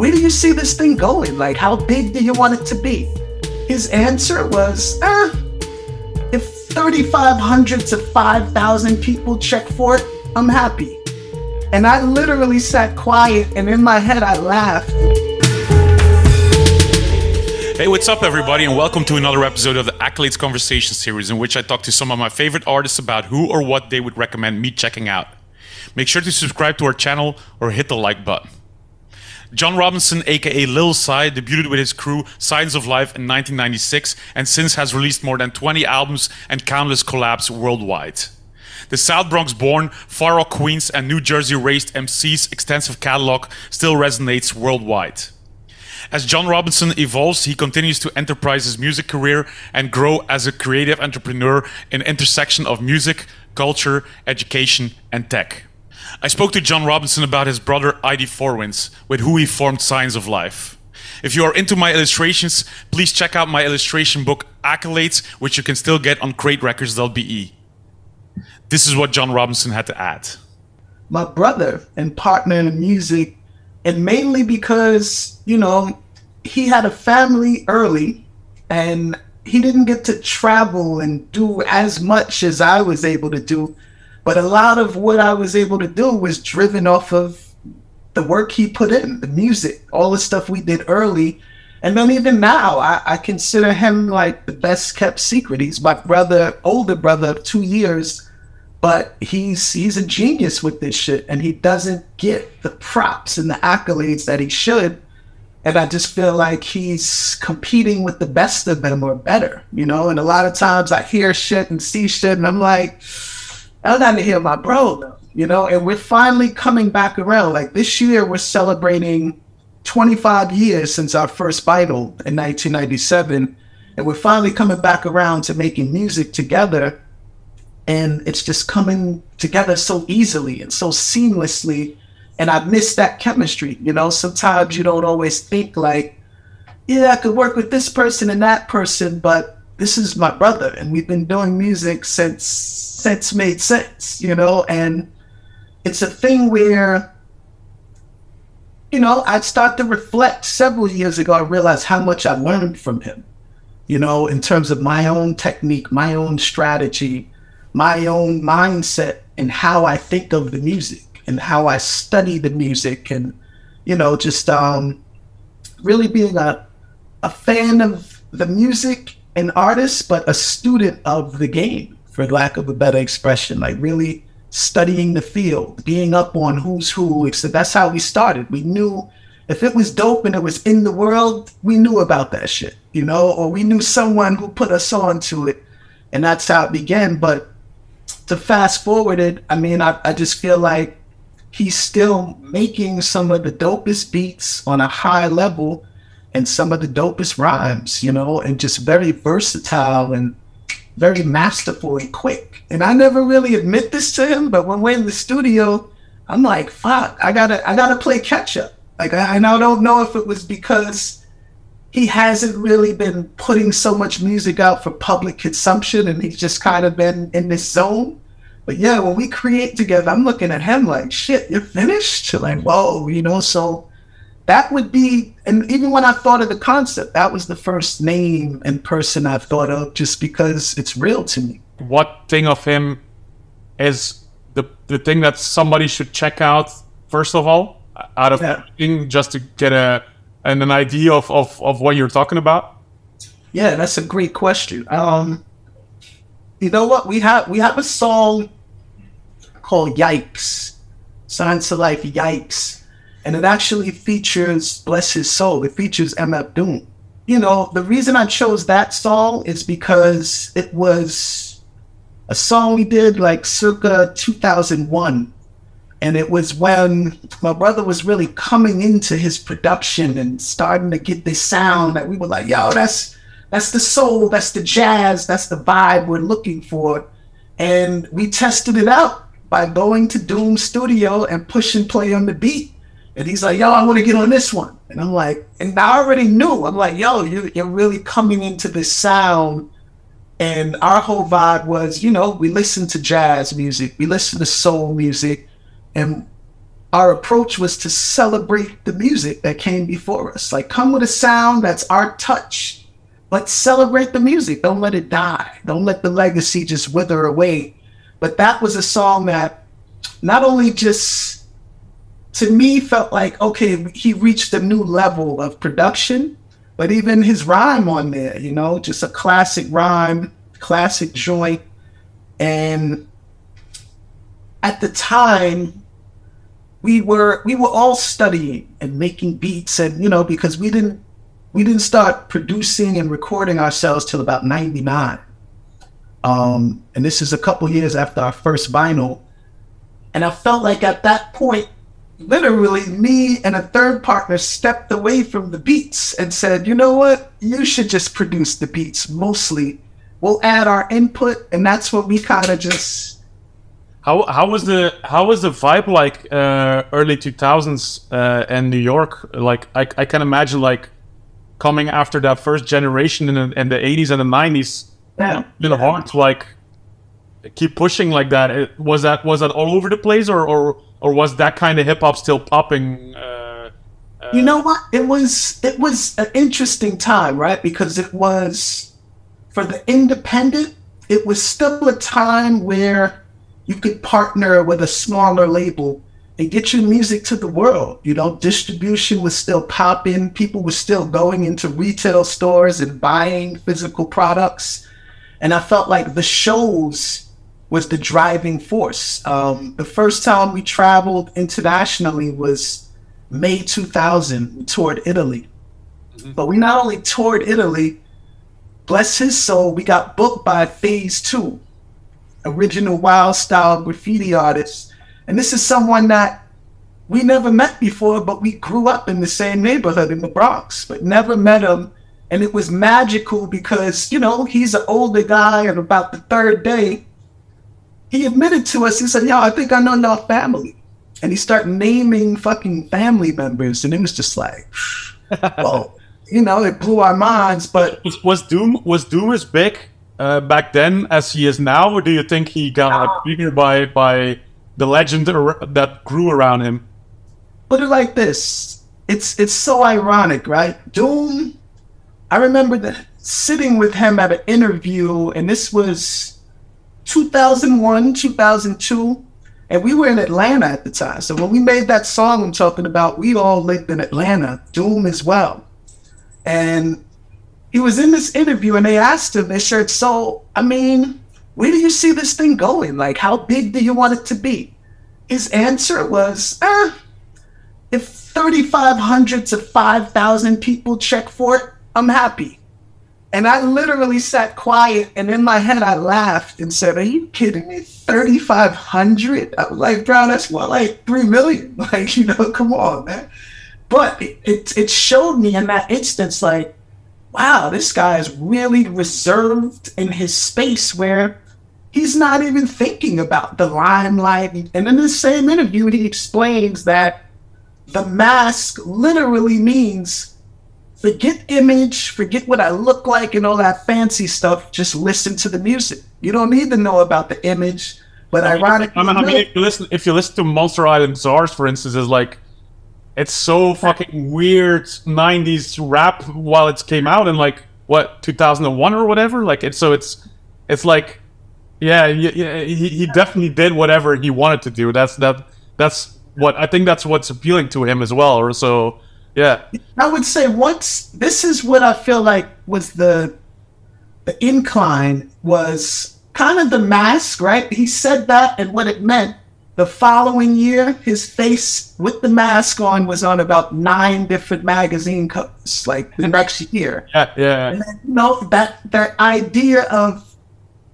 where do you see this thing going? Like, how big do you want it to be? His answer was, eh, if 3,500 to 5,000 people check for it, I'm happy. And I literally sat quiet and in my head I laughed. Hey, what's up, everybody, and welcome to another episode of the Accolades Conversation series, in which I talk to some of my favorite artists about who or what they would recommend me checking out. Make sure to subscribe to our channel or hit the like button. John Robinson, aka Lil Sy, debuted with his crew Scienz of Life in 1996 and since has released more than 20 albums and countless collabs worldwide. The South Bronx born, Far Rock Queens, and New Jersey raised MC's extensive catalog still resonates worldwide. As John Robinson evolves, he continues to enterprise his music career and grow as a creative entrepreneur in intersection of music, culture, education, and tech. I spoke to John Robinson about his brother ID 4 Winds, with who he formed Scienz of Life. If you are into my illustrations, please check out my illustration book Accolades, which you can still get on craterecords.be. This is what John Robinson had to add. My brother and partner in music and mainly because you know he had a family early and he didn't get to travel and do as much as I was able to do but a lot of what I was able to do was driven off of the work he put in the music all the stuff we did early. And then even now I, I consider him like the best kept secret. He's my brother older brother two years but he's he's a genius with this shit and he doesn't get the props and the accolades that he should. And i just feel like he's competing with the best of them or better you know? And a lot of times i hear shit and see shit and i'm like i'm not to hear my bro you know and we're finally coming back around. Like this year we're celebrating 25 years since our first vital in 1997 and we're finally coming back around to making music together and it's just coming together so easily and so seamlessly and i miss that chemistry you know? Sometimes you don't always think like yeah i could work with this person and that person but this is my brother and we've been doing music since since made sense you know and it's a thing where you know i'd start to reflect several years ago i realized how much i learned from him you know in terms of my own technique my own strategy my own mindset and how I think of the music and how I study the music and you know just um, really being a a fan of the music and artists, but a student of the game, for lack of a better expression. Like really studying the field, being up on who's who. So that's how we started. We knew if it was dope and it was in the world, we knew about that shit, you know, or we knew someone who put us on to it. And that's how it began. But to fast forward it, I mean, I, I just feel like he's still making some of the dopest beats on a high level and some of the dopest rhymes, you know, and just very versatile and very masterful and quick. And I never really admit this to him, but when we're in the studio, I'm like, fuck, I gotta, I gotta play catch up. Like, I, and I don't know if it was because he hasn't really been putting so much music out for public consumption and he's just kind of been in this zone. But yeah, when we create together, I'm looking at him like, shit, you're finished? Like, whoa, you know, so that would be, and even when I thought of the concept, that was the first name and person I thought of just because it's real to me. What thing of him is the, the thing that somebody should check out, first of all, out of yeah. just to get a and an idea of, of, of what you're talking about? Yeah, that's a great question. Um, you know what? We have we have a song called "Yikes," Scienz of Life, "Yikes," and it actually features bless his soul. It features MF Doom. You know, the reason I chose that song is because it was a song we did like circa 2001 and it was when my brother was really coming into his production and starting to get this sound that we were like, yo, that's that's the soul, that's the jazz, that's the vibe we're looking for. And we tested it out by going to Doom Studio and pushing play on the beat. And he's like, yo, I want to get on this one. And I'm like, and I already knew. I'm like, yo, you, you're really coming into this sound. And our whole vibe was, you know, we listen to jazz music, we listen to soul music, and our approach was to celebrate the music that came before us. Like, come with a sound that's our touch, but celebrate the music. Don't let it die. Don't let the legacy just wither away. But that was a song that not only just to me felt like, okay, he reached a new level of production, but even his rhyme on there, you know, just a classic rhyme, classic joint. And at the time, we were we were all studying and making beats. And you know because we didn't we didn't start producing and recording ourselves till about 99 um, and this is a couple years after our first vinyl. And i felt like at that point literally me and a third partner stepped away from the beats and said you know what you should just produce the beats mostly we'll add our input and that's what we kind of just how how was the how was the vibe like uh, early two thousands uh, in New York? Like I, I can imagine like coming after that first generation in the, in the eighties and the nineties. Yeah. Been hard to like keep pushing like that. It, was that was that all over the place, or or or was that kind of hip hop still popping? Uh, you know what? It was it was an interesting time, right? Because it was for the independent. It was still a time where you could partner with a smaller label and get your music to the world. You know, distribution was still popping. People were still going into retail stores and buying physical products. And I felt like the shows was the driving force. Um, the first time we traveled internationally was May 2000. We toured Italy. Mm-hmm. But we not only toured Italy, bless his soul, we got booked by Phase 2 original wild style graffiti artist. And this is someone that we never met before, but we grew up in the same neighborhood in the Bronx, but never met him. And it was magical because, you know, he's an older guy, and about the third day, he admitted to us, he said, Yo, I think I know your family. And he started naming fucking family members, and it was just like, well, you know, it blew our minds. But was, was Doom was Doom as big uh, back then as he is now, or do you think he got bigger by by the legend that grew around him? Put it like this: it's it's so ironic, right? Doom. I remember that sitting with him at an interview, and this was 2001, 2002, and we were in Atlanta at the time. So when we made that song I'm talking about, we all lived in Atlanta, Doom as well. And he was in this interview and they asked him, they said, So, I mean, where do you see this thing going? Like, how big do you want it to be? His answer was, eh, if 3,500 to 5,000 people check for it, I'm happy. And I literally sat quiet and in my head I laughed and said, Are you kidding me? 3,500? I was like, Bro, that's what, like 3 million? Like, you know, come on, man. But it, it, it showed me in that instance, like, wow, this guy is really reserved in his space where he's not even thinking about the limelight. And in the same interview, he explains that the mask literally means forget image, forget what I look like, and all that fancy stuff. Just listen to the music. You don't need to know about the image. But ironically, I mean, I mean if you listen, if you listen to Monster Island Czars, for instance, is like it's so fucking weird 90s rap while it came out in like what 2001 or whatever like it's so it's it's like yeah, yeah he, he definitely did whatever he wanted to do that's that that's what i think that's what's appealing to him as well or so yeah i would say once this is what i feel like was the the incline was kind of the mask right he said that and what it meant the following year, his face with the mask on was on about nine different magazine covers, like the next year. Yeah, yeah. And then, you know, that, that idea of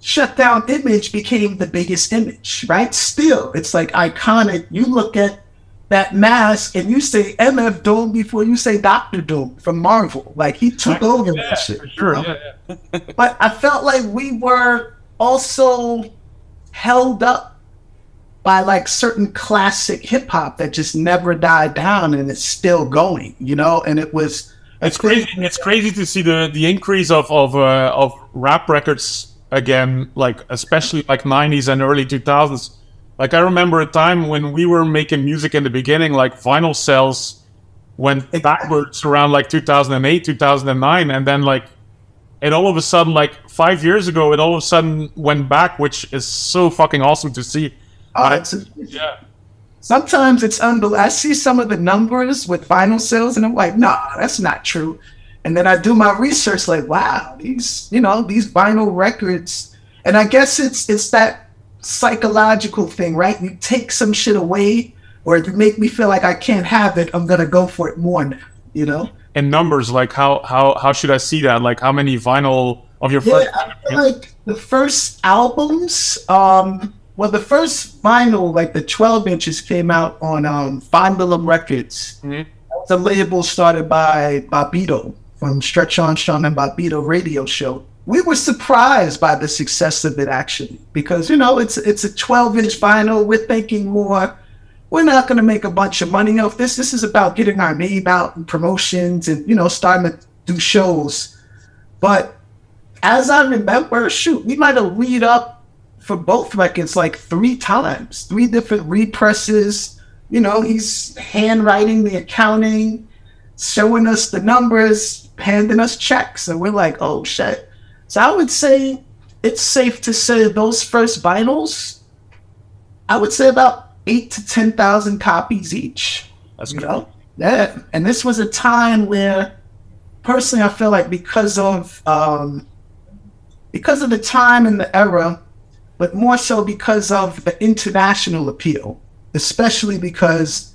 shutdown image became the biggest image, right? Still, it's like iconic. You look at that mask and you say MF Doom before you say Doctor Doom from Marvel. Like he took over yeah, that shit. sure, you know? yeah, yeah. but I felt like we were also held up by like certain classic hip hop that just never died down and it's still going, you know. And it was it's crazy. It's crazy to see the the increase of of uh, of rap records again, like especially like '90s and early 2000s. Like I remember a time when we were making music in the beginning, like vinyl sales went backwards around like 2008, 2009, and then like it all of a sudden, like five years ago, it all of a sudden went back, which is so fucking awesome to see. Oh, it's Yeah. sometimes it's unbelievable. I see some of the numbers with vinyl sales, and I'm like, nah, that's not true. And then I do my research, like, wow, these, you know, these vinyl records. And I guess it's it's that psychological thing, right? You take some shit away, or you make me feel like I can't have it. I'm gonna go for it more now, you know. And numbers, like how how how should I see that? Like how many vinyl of your Yeah, first? I feel like the first albums, um, well, the first vinyl, like the 12 inches, came out on um, Fondle 'Em Records. Mhm. It's a label started by Bobbito from Stretch Armstrong and Bobbito radio show. We were surprised by the success of it actually, because you know it's it's a 12 inch vinyl. We're thinking more. We're not going to make a bunch of money off this. This is about getting our name out and promotions and you know starting to do shows. But as I remember, shoot, we might have read up for both records like three times, three different represses. You know, he's handwriting the accounting, showing us the numbers, handing us checks, and we're like, oh shit. So I would say it's safe to say those first vinyls, I would say about eight to ten thousand copies each. That's You good. know? Yeah. And this was a time where personally I feel like because of um because of the time and the era, but more so because of the international appeal, especially because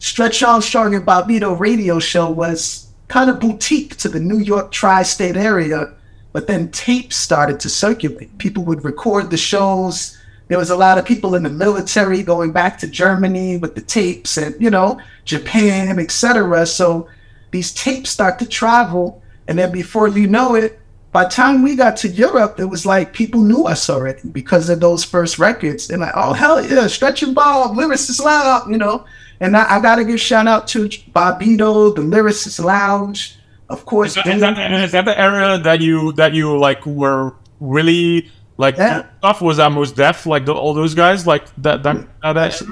Stretch Armstrong and Bobbito radio show was kind of boutique to the New York tri-state area, but then tapes started to circulate. People would record the shows. There was a lot of people in the military going back to Germany with the tapes and, you know, Japan, etc. So these tapes start to travel. And then before you know it, by the time we got to Europe, it was like people knew us already because of those first records. They're like, oh, hell yeah, Stretch and Bob, Lyricist Lounge, you know. And I, I got to give shout out to Bobbito, the Lyricist Lounge. Of course, Is that, is, that, is that the area that you that you like were really like Yeah. stuff? Was that Mos Def? Like the, all those guys? Like that that that, that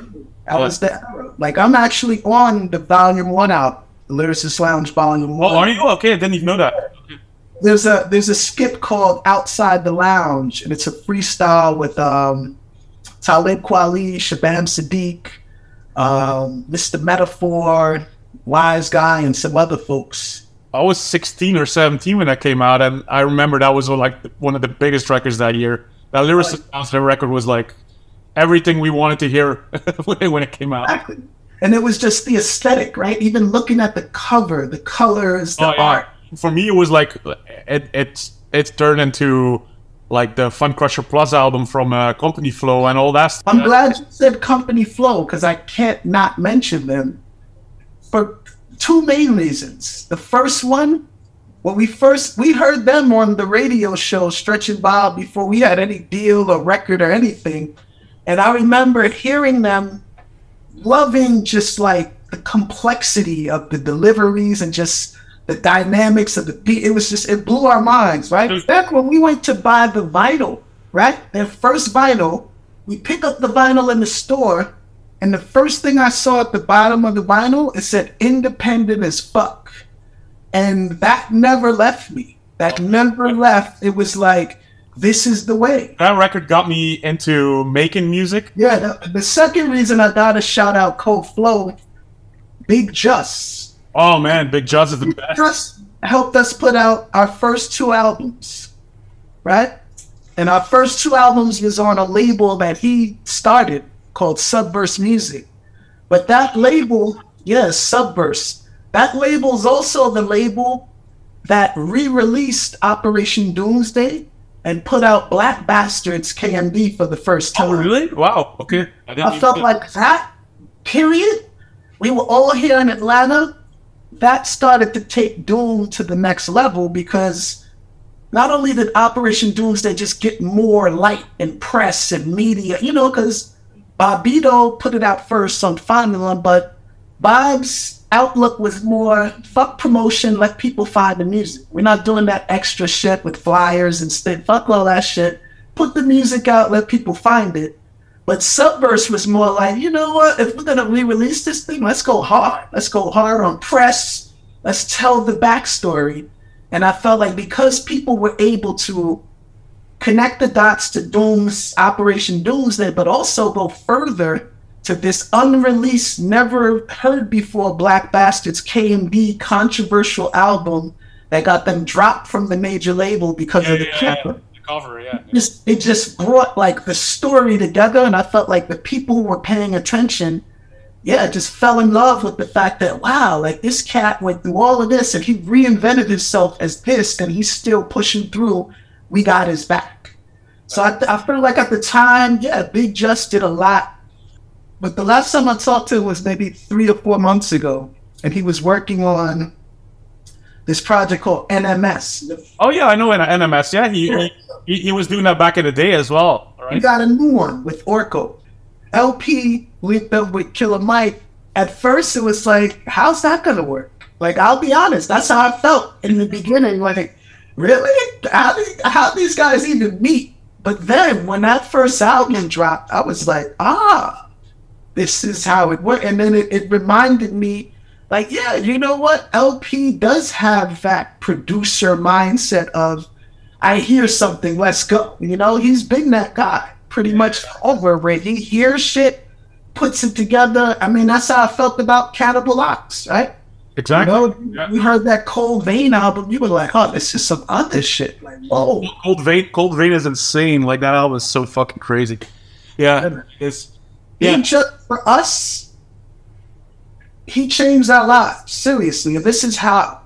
that was the era. Like, I'm actually on the Volume 1 out, the Lyricist Lounge Volume 1. Oh, are you okay? I didn't even know that. there's a there's a skip called Outside the Lounge, and it's a freestyle with um, Talib Kweli, Shabaam Sahdeeq, um, Mr. Metaphor, Wise Guy, and some other folks. I was 16 or 17 when that came out, and I remember that was like one of the biggest records that year. That Lyricist Announcement record was like everything we wanted to hear when it came out. Exactly. And it was just the aesthetic, right? Even looking at the cover, the colors, the Oh, yeah. art. For me, it was like it it it's turned into like the Funcrusher Plus album from uh, Company Flow and all that. Stuff. I'm glad you said Company Flow because I can't not mention them for two main reasons. The first one, when we first we heard them on the radio show Stretch and Bob before we had any deal or record or anything, and I remember hearing them loving just like the complexity of the deliveries and just the dynamics of the beat. It was just it blew our minds, right? Back when we went to buy the vinyl, right? Their first vinyl, we pick up the vinyl in the store, and the first thing I saw at the bottom of the vinyl it said independent as fuck. And that never left me. That never left. It was like, this is the way. That record got me into making music. Yeah, the, the second reason I gotta shout out Co Flow, Bigg Jus. Oh man, Bigg Jus is the best. Jus helped us put out our first two albums, right? And our first two albums was on a label that he started called Subverse Music. But that label, yes, Subverse, that label's also the label that re-released Operation Doomsday and put out Black Bastards KMD for the first time. Oh really? Wow. Okay. I, I felt like that period. We were all here in Atlanta. That started to take Doom to the next level because not only did Operation Doomsday just get more light and press and media, you know, because Bobbito put it out first on Fondle 'Em, but Bob's outlook was more fuck promotion, let people find the music. We're not doing that extra shit with flyers and stuff. Fuck all that shit. Put the music out, let people find it. But Subverse was more like, you know what? If we're gonna re-release this thing, let's go hard. Let's go hard on press. Let's tell the backstory. And I felt like because people were able to connect the dots to Doom's Operation Doomsday, but also go further to this unreleased, never heard before Black Bastards KMD controversial album that got them dropped from the major label because Yeah, of the yeah, yeah. cover. The cover, yeah. Just it just brought like the story together, and I felt like the people who were paying attention, yeah, just fell in love with the fact that wow, like this cat went through all of this and he reinvented himself as this, and he's still pushing through. We got his back. So I, I feel like at the time, yeah, Bigg Jus did a lot. But the last time I talked to him was maybe three or four months ago, and he was working on this project called NMS. Oh yeah, I know in NMS. Yeah, he, he he was doing that back in the day as well. You Right? got a new one with Orko. El-P linked up with Killer Mike. At first, it was like, how's that gonna work? Like, I'll be honest, that's how I felt in the beginning. Like, really? How, did- how these guys even meet? But then, when that first album dropped, I was like, ah, this is how it worked. And then it, it reminded me, like, yeah, you know what? El-P does have that producer mindset of, I hear something, let's go. You know, he's been that guy pretty much over with. He hears shit, puts it together. I mean, that's how I felt about Cannibal Ox, right? You Exactly. know, Yeah. we heard that Cold Vein album, you were like, oh, this is some other shit. Like, whoa. Cold Vein, Cold Vein is insane. Like that album is so fucking crazy. Yeah, it's He yeah. just, for us, he changed our lives. Seriously. This is how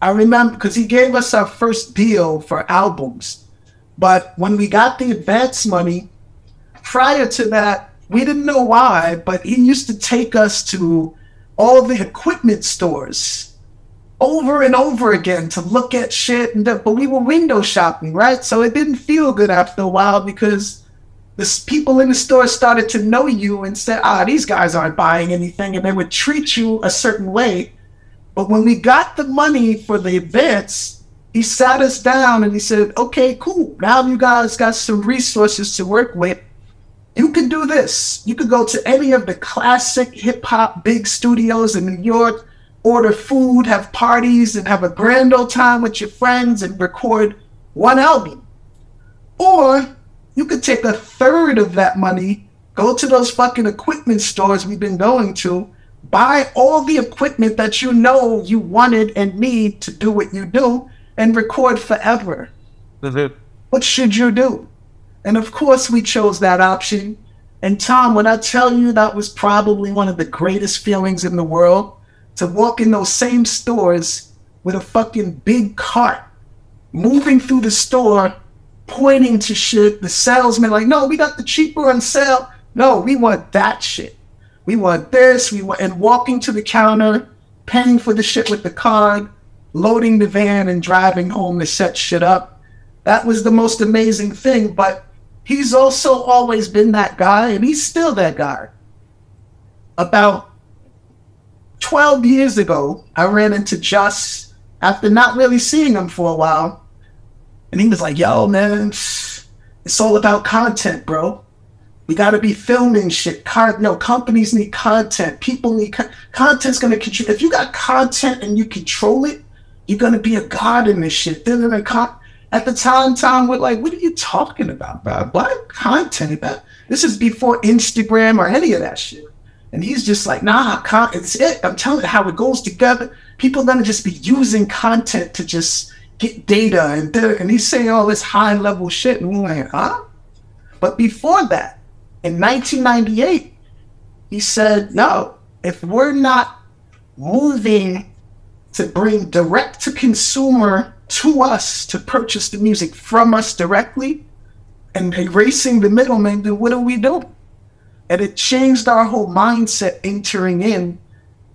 I remember, because he gave us our first deal for albums. But when we got the advance money, prior to that, we didn't know why, but he used to take us to all the equipment stores over and over again to look at shit. And but we were window shopping, right? So it didn't feel good after a while because the people in the store started to know you and said, ah, these guys aren't buying anything. And they would treat you a certain way. But when we got the money for the events, he sat us down and he said, okay, cool. Now you guys got some resources to work with. You can do this. You could go to any of the classic hip hop big studios in New York, order food, have parties, and have a grand old time with your friends and record one album. Or you could take a third of that money, go to those fucking equipment stores we've been going to, buy all the equipment that you know you wanted and need to do what you do, and record forever. What should you do? And of course, we chose that option. And Tom, when I tell you that was probably one of the greatest feelings in the world, to walk in those same stores with a fucking big cart, moving through the store, pointing to shit, the salesman like, no, we got the cheaper on sale. No, we want that shit. We want this. We want, and walking to the counter, paying for the shit with the card, loading the van and driving home to set shit up. That was the most amazing thing. But he's also always been that guy, and he's still that guy. About 12 years ago, I ran into Jus after not really seeing him for a while. And he was like, yo, man, it's all about content, bro. We got to be filming shit. Con- no, companies need content. People need con- content's going to control. If you got content and you control it, you're going to be a god in this shit. They're gonna con- At the time, Tom we're like, what are you talking about, bro? What content about? This is before Instagram or any of that shit. And he's just like, nah, con- it's it. I'm telling you how it goes together. People are gonna just be using content to just get data and and he's saying all this high level shit, and we're like, huh? But before that, in 1998, he said, no, if we're not moving to bring direct to consumer to us to purchase the music from us directly and erasing the middleman, then what do we do? And it changed our whole mindset entering in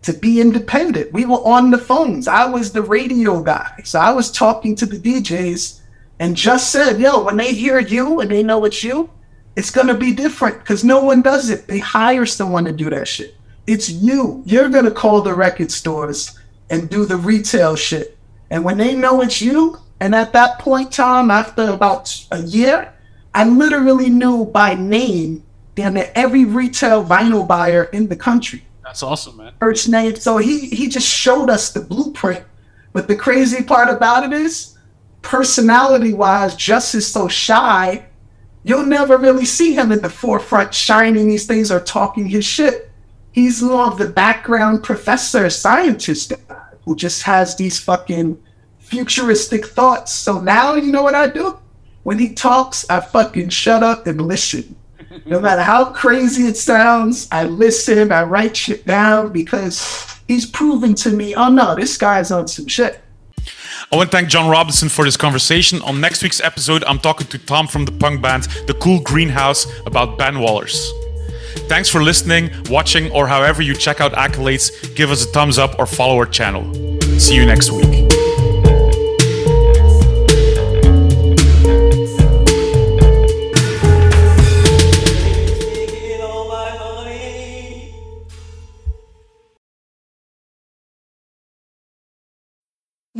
to be independent. We were on the phones. I was the radio guy. So I was talking to the DJs and just said, yo, when they hear you and they know it's you, it's going to be different because no one does it. They hire someone to do that shit. It's you. You're going to call the record stores and do the retail shit. And when they know it's you, and at that point, Tom, after about a year, I literally knew by name damn near every retail vinyl buyer in the country. That's awesome, man. First name. So he he just showed us the blueprint. But the crazy part about it is, personality wise, Jus is so shy. You'll never really see him in the forefront shining these things or talking his shit. He's more of the background professor, scientist guy who just has these fucking futuristic thoughts. So now you know what I do? When he talks, I fucking shut up and listen. No matter how crazy it sounds, I listen, I write shit down because he's proving to me, oh no, this guy's on some shit. I want to thank John Robinson for this conversation. On next week's episode, I'm talking to Tom from the punk band The Cool Greenhouse about Ben Wallers. Thanks for listening, watching, or however you check out Accolades. Give us a thumbs up or follow our channel. See you next week.